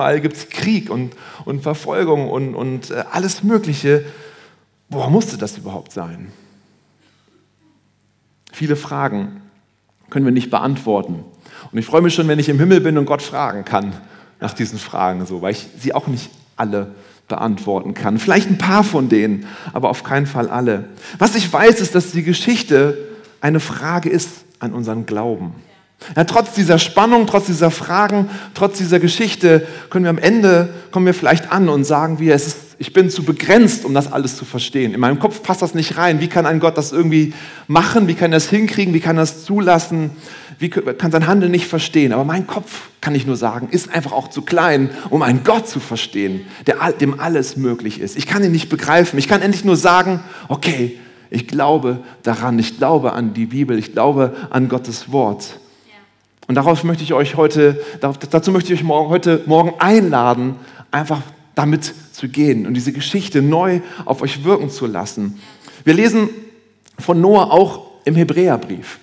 Überall gibt es Krieg und, und Verfolgung und, und äh, alles Mögliche. Woher musste das überhaupt sein? Viele Fragen können wir nicht beantworten. Und ich freue mich schon, wenn ich im Himmel bin und Gott fragen kann nach diesen Fragen, so, weil ich sie auch nicht alle beantworten kann. Vielleicht ein paar von denen, aber auf keinen Fall alle. Was ich weiß, ist, dass die Geschichte eine Frage ist an unseren Glauben. Ja, trotz dieser Spannung, trotz dieser Fragen, trotz dieser Geschichte können wir am Ende, kommen wir vielleicht an und sagen wir, es ist, ich bin zu begrenzt, um das alles zu verstehen. In meinem Kopf passt das nicht rein. Wie kann ein Gott das irgendwie machen? Wie kann er das hinkriegen? Wie kann er das zulassen? Wie kann sein Handeln nicht verstehen? Aber mein Kopf, kann ich nur sagen, ist einfach auch zu klein, um einen Gott zu verstehen, der, dem alles möglich ist. Ich kann ihn nicht begreifen. Ich kann endlich nur sagen, okay, ich glaube daran, ich glaube an die Bibel, ich glaube an Gottes Wort. Und darauf möchte ich euch heute, dazu möchte ich euch morgen, heute Morgen einladen, einfach damit zu gehen und diese Geschichte neu auf euch wirken zu lassen. Wir lesen von Noah auch im Hebräerbrief.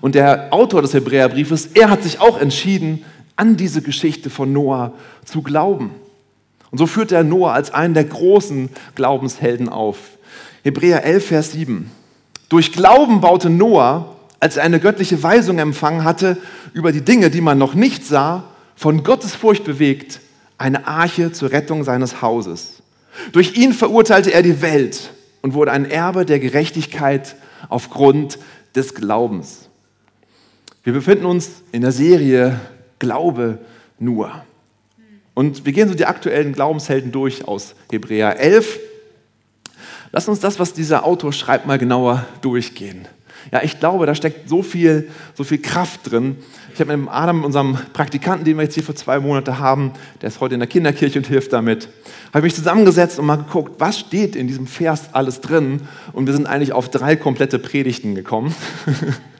Und der Autor des Hebräerbriefes, er hat sich auch entschieden, an diese Geschichte von Noah zu glauben. Und so führt er Noah als einen der großen Glaubenshelden auf. Hebräer 11, Vers 7. Durch Glauben baute Noah als er eine göttliche Weisung empfangen hatte über die Dinge, die man noch nicht sah, von Gottes Furcht bewegt, eine Arche zur Rettung seines Hauses. Durch ihn verurteilte er die Welt und wurde ein Erbe der Gerechtigkeit aufgrund des Glaubens. Wir befinden uns in der Serie Glaube nur. Und wir gehen so die aktuellen Glaubenshelden durch aus Hebräer 11. Lass uns das, was dieser Autor schreibt, mal genauer durchgehen. Ja, ich glaube, da steckt so viel, so viel Kraft drin. Ich habe mit Adam, unserem Praktikanten, den wir jetzt hier für zwei Monate haben, der ist heute in der Kinderkirche und hilft damit, habe mich zusammengesetzt und mal geguckt, was steht in diesem Vers alles drin. Und wir sind eigentlich auf drei komplette Predigten gekommen.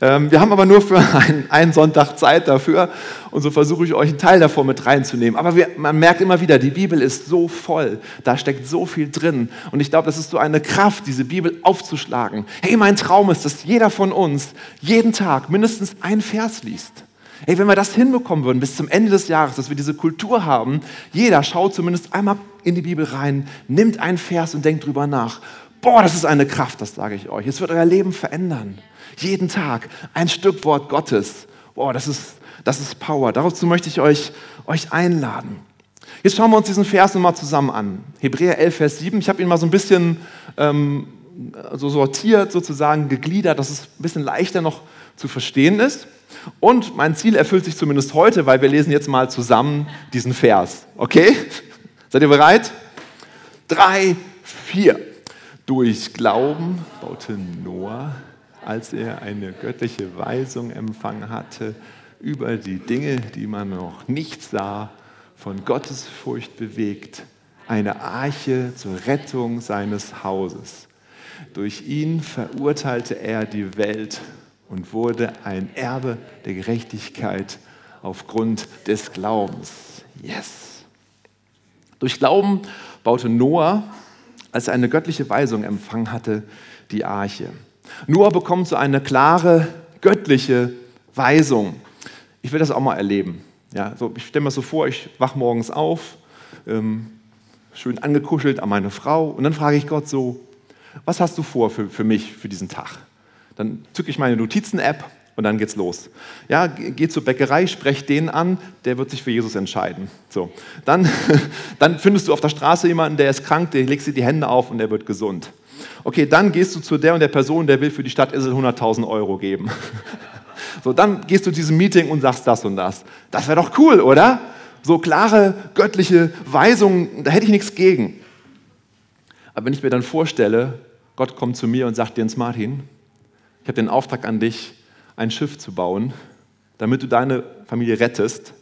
Ähm, wir haben aber nur für einen, einen, Sonntag Zeit dafür und so versuche ich euch einen Teil davon mit reinzunehmen. Aber wir, man merkt immer wieder, die Bibel ist so voll, da steckt so viel drin und ich glaube, das ist so eine Kraft, diese Bibel aufzuschlagen. Hey, mein Traum ist, dass jeder von uns jeden Tag mindestens ein Vers liest. Hey, wenn wir das hinbekommen würden bis zum Ende des Jahres, dass wir diese Kultur haben, jeder schaut zumindest einmal in die Bibel rein, nimmt einen Vers und denkt drüber nach. Boah, das ist eine Kraft, das sage ich euch. Es wird euer Leben verändern. Jeden Tag ein Stück Wort Gottes. Boah, das ist, das ist Power. Dazu möchte ich euch, euch einladen. Jetzt schauen wir uns diesen Vers nochmal zusammen an. Hebräer 11, Vers 7. Ich habe ihn mal so ein bisschen ähm, so sortiert, sozusagen gegliedert, dass es ein bisschen leichter noch zu verstehen ist. Und mein Ziel erfüllt sich zumindest heute, weil wir lesen jetzt mal zusammen diesen Vers. Okay? Seid ihr bereit? Drei, vier. Durch Glauben baute Noah als er eine göttliche Weisung empfangen hatte über die Dinge, die man noch nicht sah, von Gottes Furcht bewegt, eine Arche zur Rettung seines Hauses. Durch ihn verurteilte er die Welt und wurde ein Erbe der Gerechtigkeit aufgrund des Glaubens. Yes. Durch Glauben baute Noah, als er eine göttliche Weisung empfangen hatte, die Arche. Noah bekommt so eine klare göttliche Weisung. Ich will das auch mal erleben. Ja, so, ich stelle mir so vor, ich wache morgens auf, ähm, schön angekuschelt an meine Frau und dann frage ich Gott so, was hast du vor für, für mich, für diesen Tag? Dann zücke ich meine Notizen-App und dann geht's los. Ja, geh zur Bäckerei, sprech den an, der wird sich für Jesus entscheiden. So, dann, dann findest du auf der Straße jemanden, der ist krank, der legst dir die Hände auf und der wird gesund. Okay, dann gehst du zu der und der Person, der will für die Stadt Isel 100.000 Euro geben. So, dann gehst du zu diesem Meeting und sagst das und das. Das wäre doch cool, oder? So klare göttliche Weisungen, da hätte ich nichts gegen. Aber wenn ich mir dann vorstelle, Gott kommt zu mir und sagt, Jens Martin, ich habe den Auftrag an dich, ein Schiff zu bauen, damit du deine Familie rettest,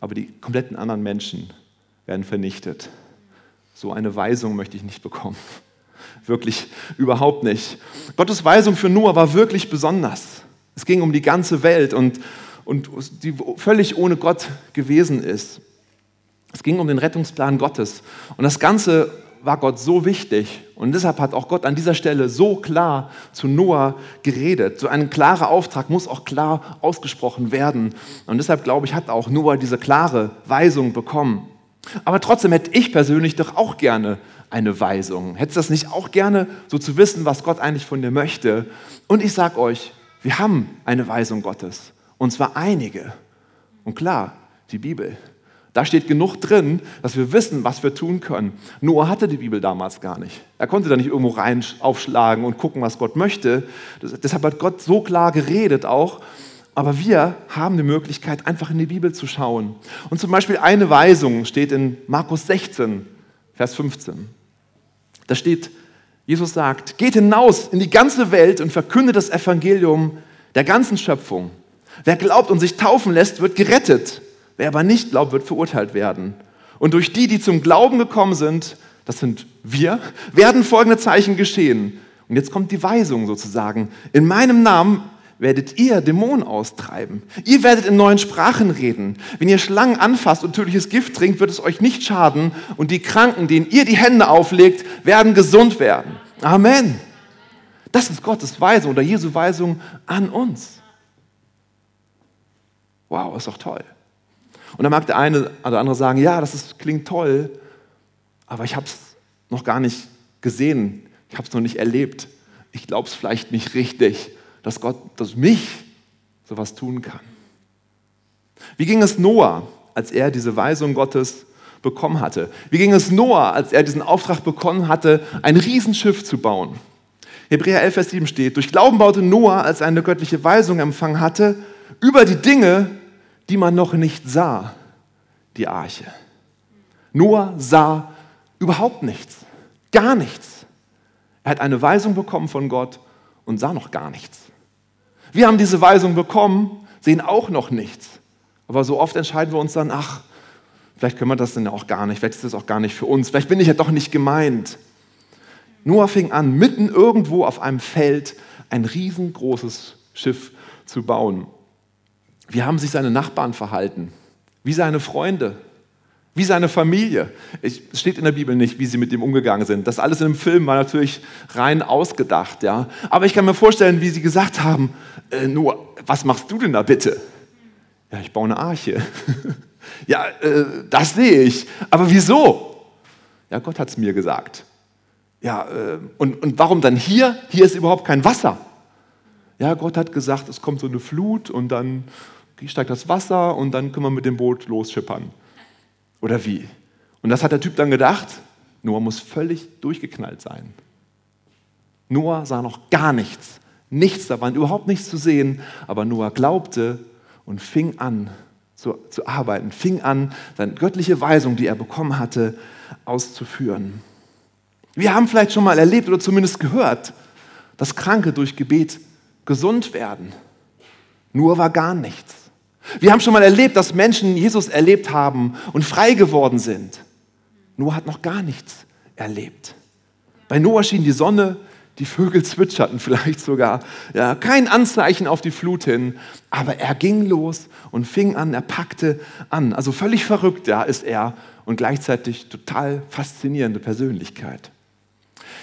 aber die kompletten anderen Menschen werden vernichtet. So eine Weisung möchte ich nicht bekommen. Wirklich überhaupt nicht. Gottes Weisung für Noah war wirklich besonders. Es ging um die ganze Welt und, und die völlig ohne Gott gewesen ist. Es ging um den Rettungsplan Gottes. Und das Ganze war Gott so wichtig und deshalb hat auch Gott an dieser Stelle so klar zu Noah geredet. So ein klarer Auftrag muss auch klar ausgesprochen werden. Und deshalb glaube ich, hat auch Noah diese klare Weisung bekommen. Aber trotzdem hätte ich persönlich doch auch gerne eine Weisung. Hättest du das nicht auch gerne, so zu wissen, was Gott eigentlich von dir möchte? Und ich sage euch, wir haben eine Weisung Gottes. Und zwar einige. Und klar, die Bibel. Da steht genug drin, dass wir wissen, was wir tun können. Noah hatte die Bibel damals gar nicht. Er konnte da nicht irgendwo rein aufschlagen und gucken, was Gott möchte. deshalb hat Gott so klar geredet auch. Aber wir haben die Möglichkeit, einfach in die Bibel zu schauen. Und zum Beispiel eine Weisung steht in Markus 16, Vers 15. Da steht, Jesus sagt, geht hinaus in die ganze Welt und verkündet das Evangelium der ganzen Schöpfung. Wer glaubt und sich taufen lässt, wird gerettet. Wer aber nicht glaubt, wird verurteilt werden. Und durch die, die zum Glauben gekommen sind, das sind wir, werden folgende Zeichen geschehen. Und jetzt kommt die Weisung sozusagen. In meinem Namen werdet ihr Dämonen austreiben. Ihr werdet in neuen Sprachen reden. Wenn ihr Schlangen anfasst und tödliches Gift trinkt, wird es euch nicht schaden. Und die Kranken, denen ihr die Hände auflegt, werden gesund werden. Amen. Das ist Gottes Weisung oder Jesu Weisung an uns. Wow, ist doch toll. Und dann mag der eine oder andere sagen, ja, das ist, klingt toll, aber ich habe es noch gar nicht gesehen, ich habe es noch nicht erlebt. Ich glaube es vielleicht nicht richtig, dass Gott dass mich sowas tun kann. Wie ging es Noah, als er diese Weisung Gottes bekommen hatte? Wie ging es Noah, als er diesen Auftrag bekommen hatte, ein Riesenschiff zu bauen? Hebräer 11, Vers 7 steht, durch Glauben baute Noah, als er eine göttliche Weisung empfangen hatte, über die Dinge, die man noch nicht sah, die Arche. Noah sah überhaupt nichts, gar nichts. Er hat eine Weisung bekommen von Gott und sah noch gar nichts. Wir haben diese Weisung bekommen, sehen auch noch nichts. Aber so oft entscheiden wir uns dann, ach, vielleicht können wir das denn auch gar nicht, vielleicht ist das auch gar nicht für uns, vielleicht bin ich ja doch nicht gemeint. Noah fing an, mitten irgendwo auf einem Feld ein riesengroßes Schiff zu bauen. Wie haben sich seine Nachbarn verhalten? Wie seine Freunde? Wie seine Familie? Es steht in der Bibel nicht, wie sie mit ihm umgegangen sind. Das alles in dem Film war natürlich rein ausgedacht, ja. Aber ich kann mir vorstellen, wie sie gesagt haben: äh, Noah, was machst du denn da bitte? Ja, ich baue eine Arche. ja, äh, das sehe ich. Aber wieso? Ja, Gott hat es mir gesagt. Ja, äh, und, und warum dann hier? Hier ist überhaupt kein Wasser. Ja, Gott hat gesagt, es kommt so eine Flut und dann steigt das Wasser und dann können wir mit dem Boot losschippern. Oder wie? Und das hat der Typ dann gedacht. Noah muss völlig durchgeknallt sein. Noah sah noch gar nichts. Nichts, da war überhaupt nichts zu sehen. Aber Noah glaubte und fing an zu, zu arbeiten, fing an, seine göttliche Weisung, die er bekommen hatte, auszuführen. Wir haben vielleicht schon mal erlebt oder zumindest gehört, dass Kranke durch Gebet gesund werden. Nur war gar nichts. Wir haben schon mal erlebt, dass Menschen Jesus erlebt haben und frei geworden sind. Noah hat noch gar nichts erlebt. Bei Noah schien die Sonne, die Vögel zwitscherten vielleicht sogar. Ja, kein Anzeichen auf die Flut hin, aber er ging los und fing an, er packte an. Also völlig verrückt, ja, ist er und gleichzeitig total faszinierende Persönlichkeit.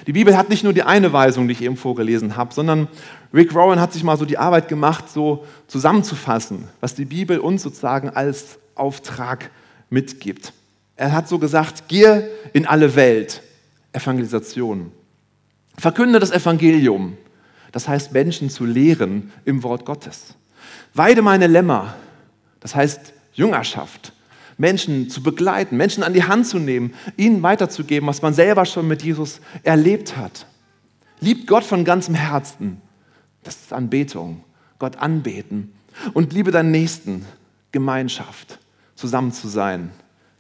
Die Bibel hat nicht nur die eine Weisung, die ich eben vorgelesen habe, sondern Rick Rowan hat sich mal so die Arbeit gemacht, so zusammenzufassen, was die Bibel uns sozusagen als Auftrag mitgibt. Er hat so gesagt, gehe in alle Welt, Evangelisation. Verkünde das Evangelium, das heißt Menschen zu lehren im Wort Gottes. Weide meine Lämmer, das heißt Jüngerschaft. Menschen zu begleiten, Menschen an die Hand zu nehmen, ihnen weiterzugeben, was man selber schon mit Jesus erlebt hat. Liebt Gott von ganzem Herzen. Das ist Anbetung. Gott anbeten. Und liebe deinen Nächsten. Gemeinschaft. Zusammen zu sein.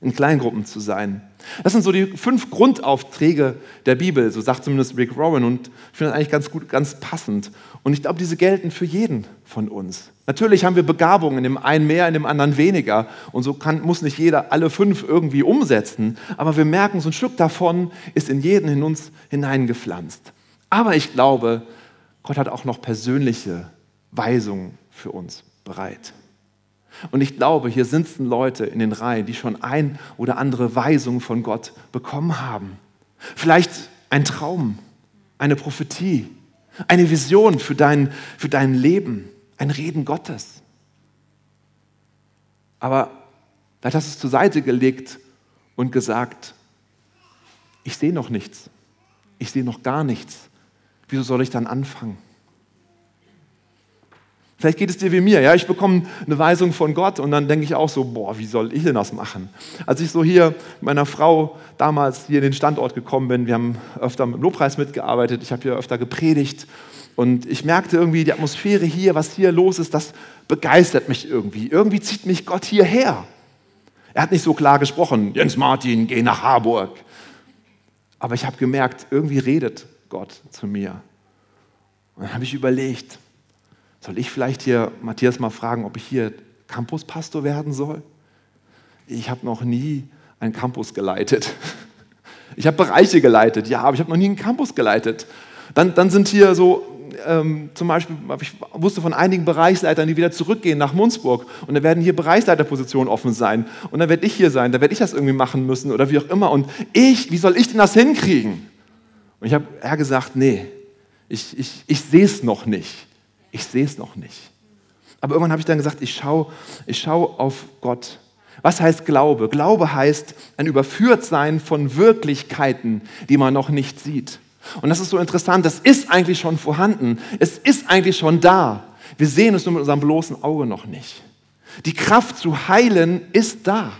In Kleingruppen zu sein. Das sind so die fünf Grundaufträge der Bibel, so sagt zumindest Rick Rowan. Und ich finde das eigentlich ganz gut, ganz passend. Und ich glaube, diese gelten für jeden von uns. Natürlich haben wir Begabungen, in dem einen mehr, in dem anderen weniger. Und so kann, muss nicht jeder alle fünf irgendwie umsetzen. Aber wir merken, so ein Stück davon ist in jeden in uns hineingepflanzt. Aber ich glaube, Gott hat auch noch persönliche Weisungen für uns bereit. Und ich glaube, hier sitzen Leute in den Reihen, die schon ein oder andere Weisung von Gott bekommen haben. Vielleicht ein Traum, eine Prophetie, eine Vision für dein, für dein Leben, ein Reden Gottes. Aber vielleicht hast du es zur Seite gelegt und gesagt, ich sehe noch nichts, ich sehe noch gar nichts. Wieso soll ich dann anfangen? Vielleicht geht es dir wie mir, ja, ich bekomme eine Weisung von Gott und dann denke ich auch so, boah, wie soll ich denn das machen? Als ich so hier mit meiner Frau damals hier in den Standort gekommen bin, wir haben öfter mit dem Lobpreis mitgearbeitet, ich habe hier öfter gepredigt und ich merkte irgendwie, die Atmosphäre hier, was hier los ist, das begeistert mich irgendwie. Irgendwie zieht mich Gott hierher. Er hat nicht so klar gesprochen, Jens Martin, geh nach Harburg. Aber ich habe gemerkt, irgendwie redet Gott zu mir. Und dann habe ich überlegt, soll ich vielleicht hier Matthias mal fragen, ob ich hier Campuspastor werden soll? Ich habe noch nie einen Campus geleitet. Ich habe Bereiche geleitet, ja, aber ich habe noch nie einen Campus geleitet. Dann, dann sind hier so, ähm, zum Beispiel, ich wusste von einigen Bereichsleitern, die wieder zurückgehen nach Munzburg und da werden hier Bereichsleiterpositionen offen sein und dann werde ich hier sein, da werde ich das irgendwie machen müssen oder wie auch immer und ich, wie soll ich denn das hinkriegen? Und ich habe eher gesagt, nee, ich, ich, ich sehe es noch nicht ich sehe es noch nicht. Aber irgendwann habe ich dann gesagt, ich schaue ich schau auf Gott. Was heißt Glaube? Glaube heißt ein Überführtsein von Wirklichkeiten, die man noch nicht sieht. Und das ist so interessant, das ist eigentlich schon vorhanden. Es ist eigentlich schon da. Wir sehen es nur mit unserem bloßen Auge noch nicht. Die Kraft zu heilen ist da.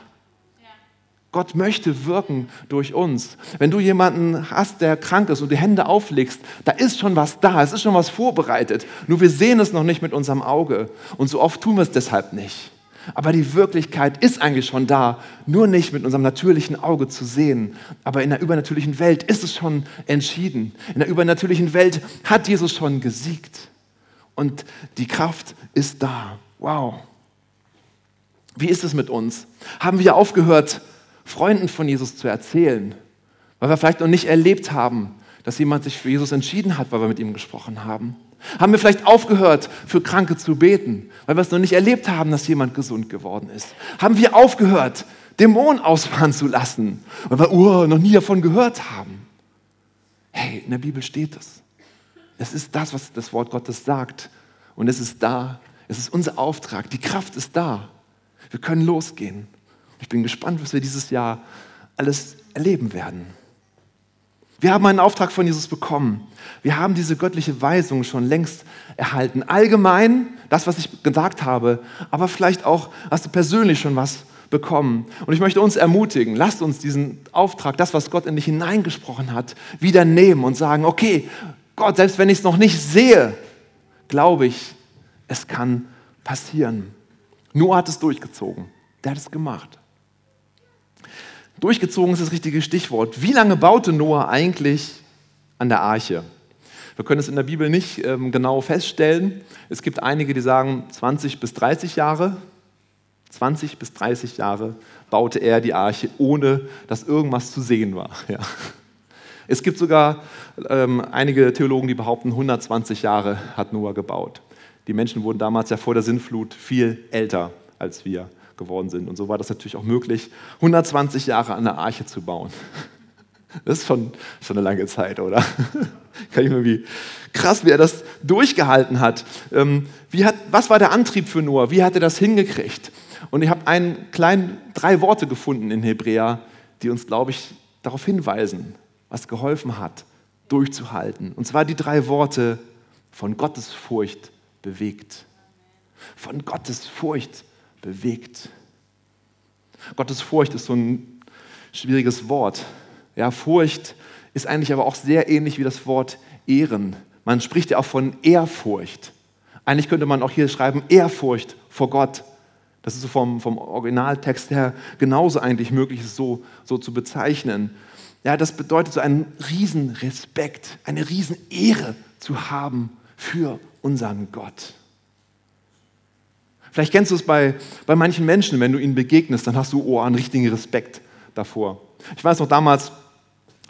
Gott möchte wirken durch uns. Wenn du jemanden hast, der krank ist und die Hände auflegst, da ist schon was da, es ist schon was vorbereitet. Nur wir sehen es noch nicht mit unserem Auge. Und so oft tun wir es deshalb nicht. Aber die Wirklichkeit ist eigentlich schon da, nur nicht mit unserem natürlichen Auge zu sehen. Aber in der übernatürlichen Welt ist es schon entschieden. In der übernatürlichen Welt hat Jesus schon gesiegt. Und die Kraft ist da. Wow. Wie ist es mit uns? Haben wir aufgehört, Freunden von Jesus zu erzählen, weil wir vielleicht noch nicht erlebt haben, dass jemand sich für Jesus entschieden hat, weil wir mit ihm gesprochen haben. Haben wir vielleicht aufgehört, für Kranke zu beten, weil wir es noch nicht erlebt haben, dass jemand gesund geworden ist? Haben wir aufgehört, Dämonen ausfahren zu lassen, weil wir uh, noch nie davon gehört haben? Hey, in der Bibel steht es. Es ist das, was das Wort Gottes sagt. Und es ist da. Es ist unser Auftrag. Die Kraft ist da. Wir können losgehen. Ich bin gespannt, was wir dieses Jahr alles erleben werden. Wir haben einen Auftrag von Jesus bekommen. Wir haben diese göttliche Weisung schon längst erhalten. Allgemein das, was ich gesagt habe, aber vielleicht auch hast du persönlich schon was bekommen. Und ich möchte uns ermutigen, lasst uns diesen Auftrag, das, was Gott in dich hineingesprochen hat, wieder nehmen und sagen, okay, Gott, selbst wenn ich es noch nicht sehe, glaube ich, es kann passieren. Noah hat es durchgezogen. Der hat es gemacht. Durchgezogen ist das richtige Stichwort. Wie lange baute Noah eigentlich an der Arche? Wir können es in der Bibel nicht ähm, genau feststellen. Es gibt einige, die sagen 20 bis 30 Jahre. 20 bis 30 Jahre baute er die Arche, ohne dass irgendwas zu sehen war. Ja. Es gibt sogar ähm, einige Theologen, die behaupten, 120 Jahre hat Noah gebaut. Die Menschen wurden damals ja vor der Sintflut viel älter als wir geworden sind. Und so war das natürlich auch möglich, 120 Jahre an der Arche zu bauen. Das ist schon, schon eine lange Zeit, oder? Kann ich mir wie krass, wie er das durchgehalten hat. Ähm, wie hat. Was war der Antrieb für Noah? Wie hat er das hingekriegt? Und ich habe einen kleinen, drei Worte gefunden in Hebräer, die uns, glaube ich, darauf hinweisen, was geholfen hat, durchzuhalten. Und zwar die drei Worte von Gottes Furcht bewegt. Von Gottes Furcht bewegt. Gottes Furcht ist so ein schwieriges Wort. Ja, Furcht ist eigentlich aber auch sehr ähnlich wie das Wort Ehren. Man spricht ja auch von Ehrfurcht. Eigentlich könnte man auch hier schreiben Ehrfurcht vor Gott. Das ist so vom, vom Originaltext her genauso eigentlich möglich, es so, so zu bezeichnen. Ja, das bedeutet so einen riesen Respekt, eine riesen Ehre zu haben für unseren Gott. Vielleicht kennst du es bei, bei manchen Menschen, wenn du ihnen begegnest, dann hast du oh, einen richtigen Respekt davor. Ich weiß noch, damals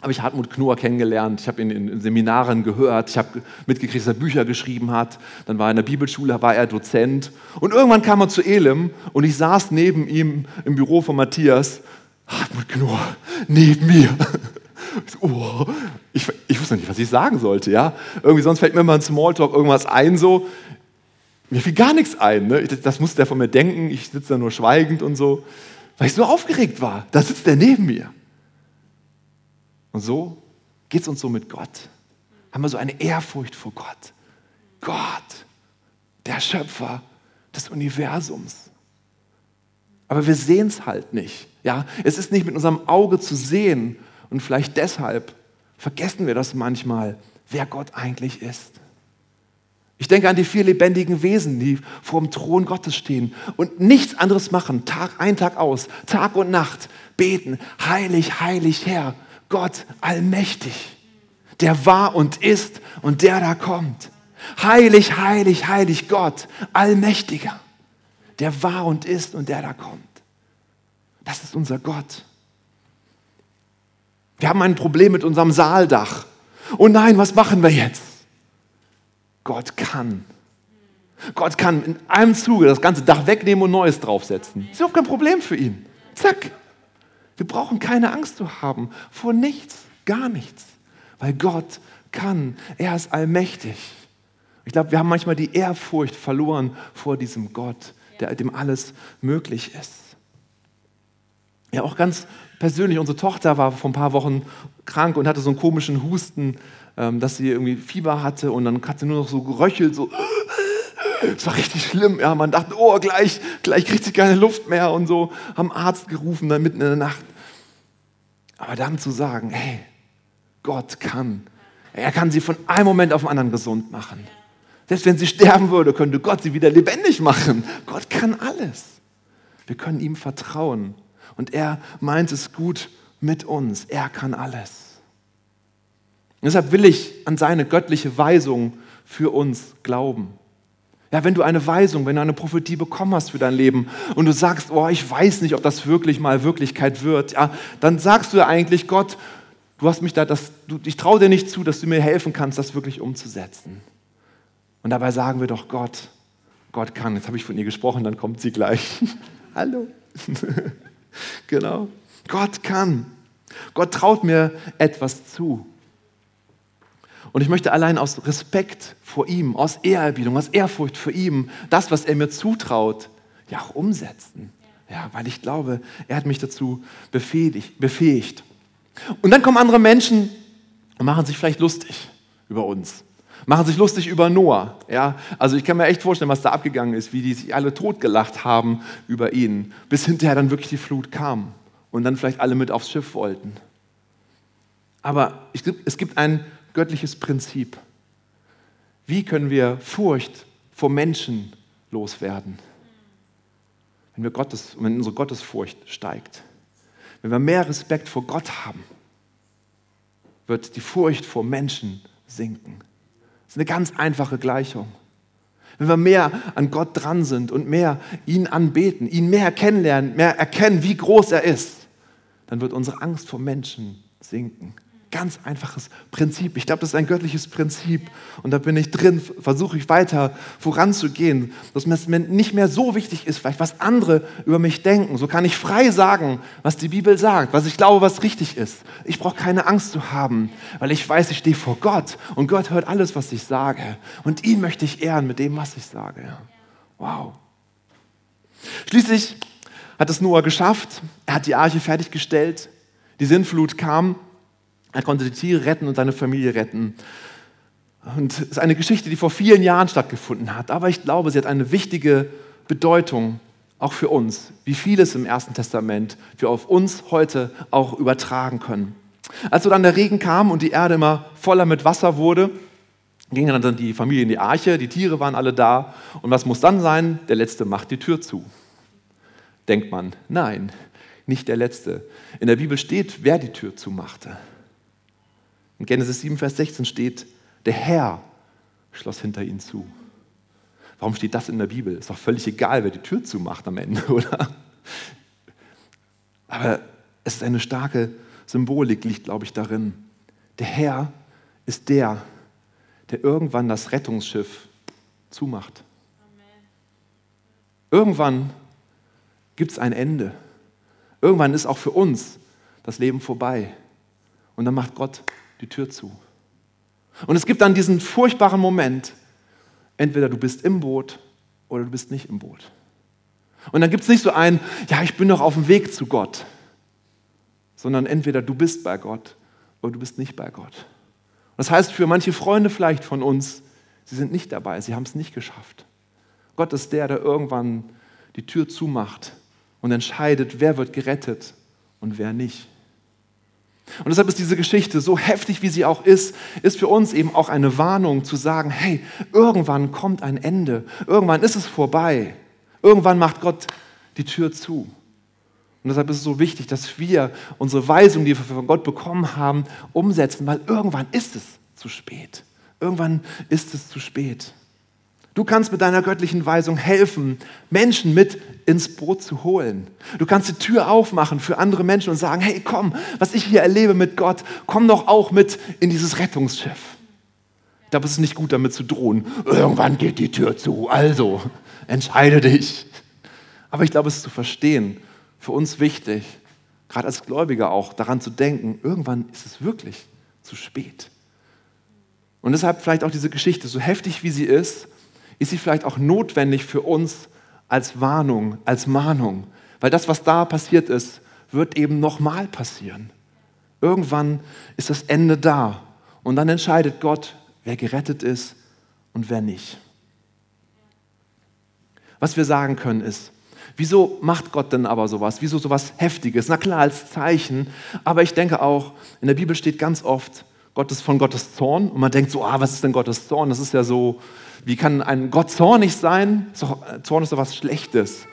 habe ich Hartmut Knorr kennengelernt. Ich habe ihn in Seminaren gehört. Ich habe mitgekriegt, dass er Bücher geschrieben hat. Dann war er in der Bibelschule, war er Dozent. Und irgendwann kam er zu Elim und ich saß neben ihm im Büro von Matthias. Hartmut Knorr, neben mir. Ich, oh, ich, ich wusste nicht, was ich sagen sollte. Ja? Irgendwie sonst fällt mir immer ein Smalltalk irgendwas ein, so. Mir fiel gar nichts ein. Ne? Das muss der von mir denken. Ich sitze da nur schweigend und so, weil ich so aufgeregt war. Da sitzt der neben mir. Und so geht es uns so mit Gott. Haben wir so eine Ehrfurcht vor Gott. Gott, der Schöpfer des Universums. Aber wir sehen es halt nicht. Ja, es ist nicht mit unserem Auge zu sehen und vielleicht deshalb vergessen wir das manchmal, wer Gott eigentlich ist. Ich denke an die vier lebendigen Wesen, die vor dem Thron Gottes stehen und nichts anderes machen, Tag ein, Tag aus, Tag und Nacht, beten, heilig, heilig Herr, Gott allmächtig, der war und ist und der da kommt. Heilig, heilig, heilig Gott, allmächtiger, der war und ist und der da kommt. Das ist unser Gott. Wir haben ein Problem mit unserem Saaldach. Oh nein, was machen wir jetzt? Gott kann. Gott kann in einem Zuge das ganze Dach wegnehmen und Neues draufsetzen. Ist auch kein Problem für ihn. Zack. Wir brauchen keine Angst zu haben vor nichts, gar nichts, weil Gott kann. Er ist allmächtig. Ich glaube, wir haben manchmal die Ehrfurcht verloren vor diesem Gott, der, dem alles möglich ist. Ja, auch ganz persönlich, unsere Tochter war vor ein paar Wochen krank und hatte so einen komischen Husten, dass sie irgendwie Fieber hatte und dann hat sie nur noch so geröchelt, so. Es war richtig schlimm. Ja, man dachte, oh, gleich, gleich kriegt sie keine Luft mehr und so. Haben Arzt gerufen dann mitten in der Nacht. Aber dann zu sagen, hey, Gott kann. Er kann sie von einem Moment auf den anderen gesund machen. Selbst wenn sie sterben würde, könnte Gott sie wieder lebendig machen. Gott kann alles. Wir können ihm vertrauen. Und er meint es gut mit uns. Er kann alles. Deshalb will ich an seine göttliche Weisung für uns glauben. Ja, wenn du eine Weisung, wenn du eine Prophetie bekommen hast für dein Leben und du sagst, oh, ich weiß nicht, ob das wirklich mal Wirklichkeit wird, ja, dann sagst du ja eigentlich, Gott, du hast mich da, das, du, ich traue dir nicht zu, dass du mir helfen kannst, das wirklich umzusetzen. Und dabei sagen wir doch, Gott, Gott kann. Jetzt habe ich von ihr gesprochen, dann kommt sie gleich. Hallo. genau. Gott kann. Gott traut mir etwas zu. Und ich möchte allein aus Respekt vor ihm, aus Ehrerbietung, aus Ehrfurcht vor ihm, das, was er mir zutraut, ja auch umsetzen. Ja, weil ich glaube, er hat mich dazu befähigt. Und dann kommen andere Menschen und machen sich vielleicht lustig über uns. Machen sich lustig über Noah. Ja, also ich kann mir echt vorstellen, was da abgegangen ist, wie die sich alle totgelacht haben über ihn, bis hinterher dann wirklich die Flut kam und dann vielleicht alle mit aufs Schiff wollten. Aber es gibt ein göttliches Prinzip. Wie können wir Furcht vor Menschen loswerden? Wenn, wir Gottes, wenn unsere Gottesfurcht steigt, wenn wir mehr Respekt vor Gott haben, wird die Furcht vor Menschen sinken. Das ist eine ganz einfache Gleichung. Wenn wir mehr an Gott dran sind und mehr ihn anbeten, ihn mehr kennenlernen, mehr erkennen, wie groß er ist, dann wird unsere Angst vor Menschen sinken. Ganz einfaches Prinzip. Ich glaube, das ist ein göttliches Prinzip. Und da bin ich drin, versuche ich weiter voranzugehen, dass mir nicht mehr so wichtig ist, vielleicht was andere über mich denken. So kann ich frei sagen, was die Bibel sagt, was ich glaube, was richtig ist. Ich brauche keine Angst zu haben, weil ich weiß, ich stehe vor Gott und Gott hört alles, was ich sage. Und ihn möchte ich ehren mit dem, was ich sage. Wow. Schließlich hat es Noah geschafft. Er hat die Arche fertiggestellt. Die Sintflut kam er konnte die Tiere retten und seine Familie retten. Und es ist eine Geschichte, die vor vielen Jahren stattgefunden hat. Aber ich glaube, sie hat eine wichtige Bedeutung auch für uns, wie vieles im Ersten Testament wir auf uns heute auch übertragen können. Als dann der Regen kam und die Erde immer voller mit Wasser wurde, ging dann die Familie in die Arche, die Tiere waren alle da. Und was muss dann sein? Der Letzte macht die Tür zu. Denkt man, nein, nicht der Letzte. In der Bibel steht, wer die Tür zumachte. In Genesis 7, Vers 16 steht, der Herr schloss hinter ihnen zu. Warum steht das in der Bibel? Ist doch völlig egal, wer die Tür zumacht am Ende, oder? Aber es ist eine starke Symbolik, liegt, glaube ich, darin. Der Herr ist der, der irgendwann das Rettungsschiff zumacht. Irgendwann gibt es ein Ende. Irgendwann ist auch für uns das Leben vorbei. und dann macht Gott die Tür zu. Und es gibt dann diesen furchtbaren Moment, entweder du bist im Boot oder du bist nicht im Boot. Und dann gibt es nicht so ein, ja, ich bin noch auf dem Weg zu Gott, sondern entweder du bist bei Gott oder du bist nicht bei Gott. Das heißt für manche Freunde vielleicht von uns, sie sind nicht dabei, sie haben es nicht geschafft. Gott ist der, der irgendwann die Tür zumacht und entscheidet, wer wird gerettet und wer nicht. Und deshalb ist diese Geschichte, so heftig wie sie auch ist, ist für uns eben auch eine Warnung zu sagen, hey, irgendwann kommt ein Ende, irgendwann ist es vorbei, irgendwann macht Gott die Tür zu. Und deshalb ist es so wichtig, dass wir unsere Weisung, die wir von Gott bekommen haben, umsetzen, weil irgendwann ist es zu spät. Irgendwann ist es zu spät. Du kannst mit deiner göttlichen Weisung helfen, Menschen mit ins Boot zu holen. Du kannst die Tür aufmachen für andere Menschen und sagen, hey, komm, was ich hier erlebe mit Gott, komm doch auch mit in dieses Rettungsschiff. Ich glaube, es ist nicht gut, damit zu drohen. Irgendwann geht die Tür zu, also entscheide dich. Aber ich glaube, es ist zu verstehen, für uns wichtig, gerade als Gläubiger auch, daran zu denken, irgendwann ist es wirklich zu spät. Und deshalb vielleicht auch diese Geschichte, so heftig wie sie ist, ist sie vielleicht auch notwendig für uns als Warnung, als Mahnung. Weil das, was da passiert ist, wird eben nochmal passieren. Irgendwann ist das Ende da. Und dann entscheidet Gott, wer gerettet ist und wer nicht. Was wir sagen können ist, wieso macht Gott denn aber sowas? Wieso sowas Heftiges? Na klar, als Zeichen. Aber ich denke auch, in der Bibel steht ganz oft, Gott ist von Gottes Zorn. Und man denkt so, ah, was ist denn Gottes Zorn? Das ist ja so, wie kann ein Gott zornig sein? Zorn ist doch was Schlechtes.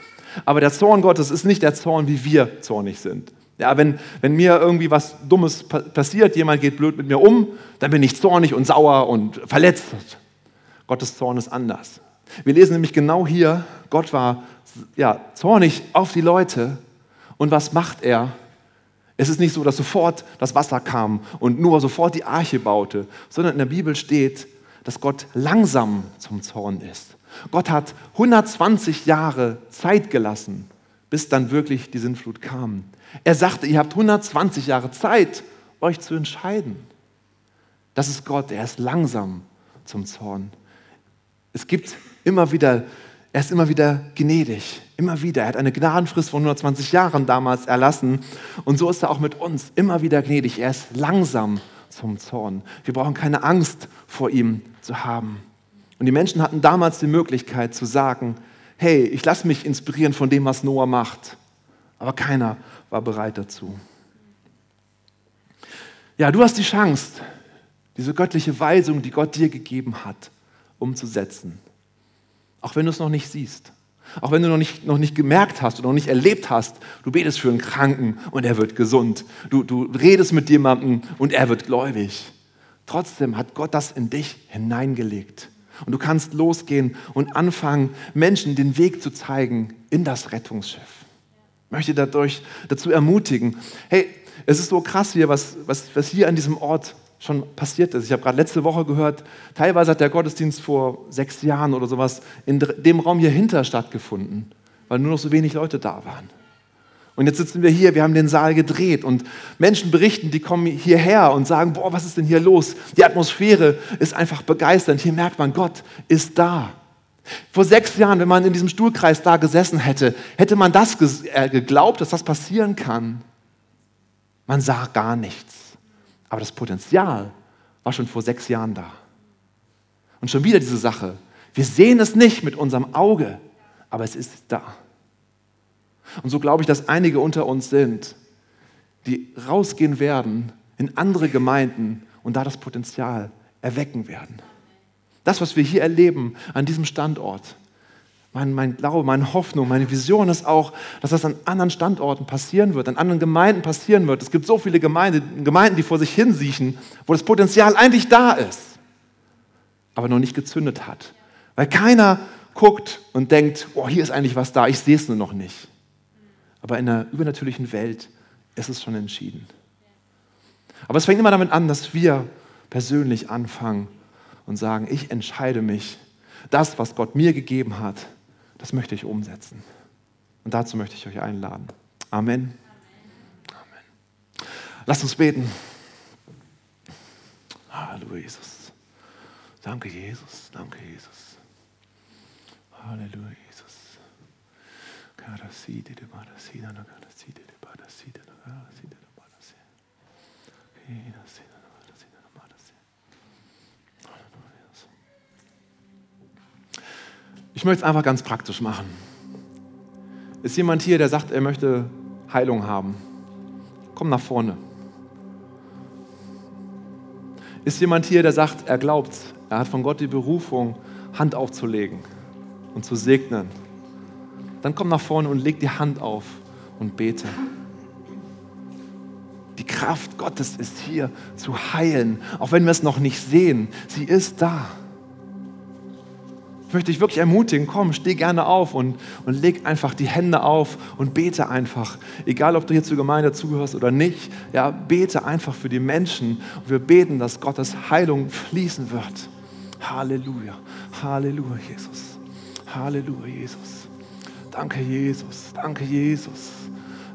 Aber der Zorn Gottes ist nicht der Zorn, wie wir zornig sind. Ja, wenn, wenn mir irgendwie was Dummes passiert, jemand geht blöd mit mir um, dann bin ich zornig und sauer und verletzt. Gottes Zorn ist anders. Wir lesen nämlich genau hier, Gott war ja, zornig auf die Leute. Und was macht er? Es ist nicht so, dass sofort das Wasser kam und nur sofort die Arche baute, sondern in der Bibel steht, dass Gott langsam zum Zorn ist. Gott hat 120 Jahre Zeit gelassen, bis dann wirklich die Sintflut kam. Er sagte, ihr habt 120 Jahre Zeit, euch zu entscheiden. Das ist Gott, er ist langsam zum Zorn. Es gibt immer wieder, er ist immer wieder gnädig, immer wieder. Er hat eine Gnadenfrist von 120 Jahren damals erlassen und so ist er auch mit uns immer wieder gnädig. Er ist langsam zum Zorn. Wir brauchen keine Angst vor ihm zu haben. Und die Menschen hatten damals die Möglichkeit zu sagen, hey, ich lasse mich inspirieren von dem, was Noah macht. Aber keiner war bereit dazu. Ja, du hast die Chance, diese göttliche Weisung, die Gott dir gegeben hat, umzusetzen. Auch wenn du es noch nicht siehst. Auch wenn du noch nicht, noch nicht gemerkt hast oder noch nicht erlebt hast, du betest für einen Kranken und er wird gesund. Du, du redest mit jemandem und er wird gläubig. Trotzdem hat Gott das in dich hineingelegt. Und du kannst losgehen und anfangen, Menschen den Weg zu zeigen in das Rettungsschiff. Ich möchte dadurch dazu ermutigen, hey, es ist so krass hier, was, was, was hier an diesem Ort schon passiert ist. Ich habe gerade letzte Woche gehört, teilweise hat der Gottesdienst vor sechs Jahren oder sowas in dem Raum hier hinter stattgefunden, weil nur noch so wenig Leute da waren. Und jetzt sitzen wir hier, wir haben den Saal gedreht und Menschen berichten, die kommen hierher und sagen, boah, was ist denn hier los? Die Atmosphäre ist einfach begeisternd. Hier merkt man, Gott ist da. Vor sechs Jahren, wenn man in diesem Stuhlkreis da gesessen hätte, hätte man das äh, geglaubt, dass das passieren kann. Man sah gar nichts. Aber das Potenzial war schon vor sechs Jahren da. Und schon wieder diese Sache. Wir sehen es nicht mit unserem Auge, aber es ist da. Und so glaube ich, dass einige unter uns sind, die rausgehen werden in andere Gemeinden und da das Potenzial erwecken werden. Das, was wir hier erleben an diesem Standort, mein, mein Glaube, meine Hoffnung, meine Vision ist auch, dass das an anderen Standorten passieren wird, an anderen Gemeinden passieren wird. Es gibt so viele Gemeinden, Gemeinden, die vor sich hinsiechen, wo das Potenzial eigentlich da ist, aber noch nicht gezündet hat. Weil keiner guckt und denkt, oh, hier ist eigentlich was da, ich sehe es nur noch nicht. Aber in der übernatürlichen Welt ist es schon entschieden. Aber es fängt immer damit an, dass wir persönlich anfangen und sagen, ich entscheide mich, das, was Gott mir gegeben hat, das möchte ich umsetzen. Und dazu möchte ich euch einladen. Amen. Amen. Lasst uns beten. Jesus. Danke, Jesus. Danke, Jesus. Halleluja, Jesus. Karaside de Barasida, Karaside de Barasida, Karaside de Barasida. Karaside de Barasida, Barasida. Halleluja, Jesus. Ich möchte es einfach ganz praktisch machen. Ist jemand hier, der sagt, er möchte Heilung haben? Komm nach vorne. Ist jemand hier, der sagt, er glaubt, er hat von Gott die Berufung, Hand aufzulegen und zu segnen? Dann komm nach vorne und leg die Hand auf und bete. Die Kraft Gottes ist hier zu heilen, auch wenn wir es noch nicht sehen. Sie ist da. Ich möchte dich wirklich ermutigen, komm, steh gerne auf und, und leg einfach die Hände auf und bete einfach. Egal, ob du hier zur Gemeinde zugehörst oder nicht, ja, bete einfach für die Menschen. Und wir beten, dass Gottes Heilung fließen wird. Halleluja, Halleluja, Jesus. Halleluja, Jesus. Danke, Jesus. Danke, Jesus.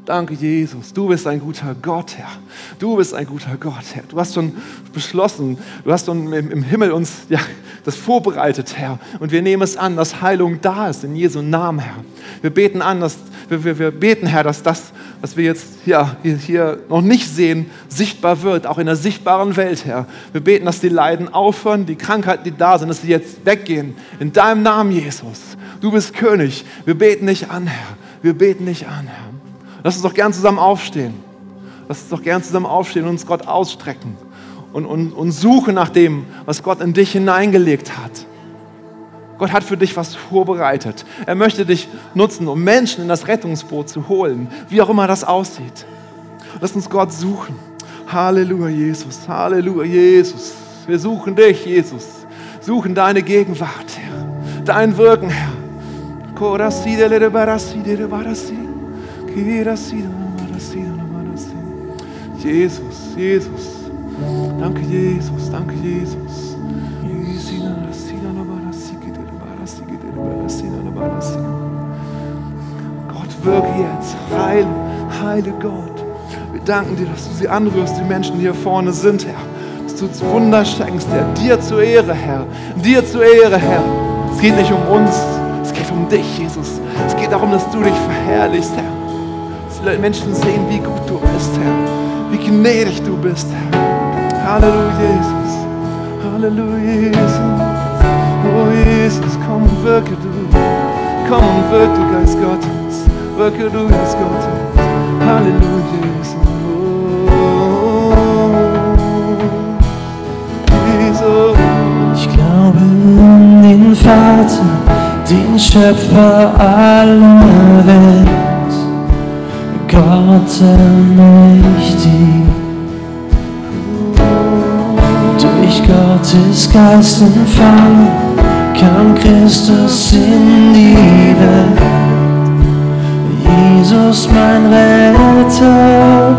Danke, Jesus. Du bist ein guter Gott, Herr. Du bist ein guter Gott, Herr. Du hast schon beschlossen, du hast schon im Himmel uns ja, das vorbereitet, Herr. Und wir nehmen es an, dass Heilung da ist, in Jesu Namen, Herr. Wir beten an, dass wir, wir, wir beten, Herr, dass das, was wir jetzt ja, hier, hier noch nicht sehen, sichtbar wird, auch in der sichtbaren Welt, Herr. Wir beten, dass die Leiden aufhören, die Krankheiten, die da sind, dass sie jetzt weggehen. In deinem Namen, Jesus. Du bist König. Wir beten dich an, Herr. Wir beten dich an, Herr. Lass uns doch gern zusammen aufstehen. Lass uns doch gern zusammen aufstehen und uns Gott ausstrecken und, und, und suchen nach dem, was Gott in dich hineingelegt hat. Gott hat für dich was vorbereitet. Er möchte dich nutzen, um Menschen in das Rettungsboot zu holen, wie auch immer das aussieht. Lass uns Gott suchen. Halleluja, Jesus. Halleluja, Jesus. Wir suchen dich, Jesus. Suchen deine Gegenwart, Herr. Dein Wirken, Herr. Jesus, Jesus. Danke, Jesus, danke, Jesus. Gott, wirke jetzt. Heil, heile Gott. Wir danken dir, dass du sie anrührst, die Menschen, die hier vorne sind, Herr. Dass du uns Wunder schenkst, Herr. Dir zur Ehre, Herr. Dir zur Ehre, Herr. Es geht nicht um uns, es geht um dich, Jesus. Es geht darum, dass du dich verherrlichst, Herr. Dass Menschen sehen, wie gut du bist, Herr. Wie gnädig du bist, Herr. Halleluja, Jesus. Halleluja, Jesus. Oh, Jesus, komm und wirke du. Komm und wirke du, Geist Gottes. Wirke du, Geist Gottes. Halleluja, Jesus. Jesus. Ich glaube an den Vater, den Schöpfer aller Welt. Gott allmächtig. Gottes Geist empfangen kam Christus in die Welt. Jesus mein Retter,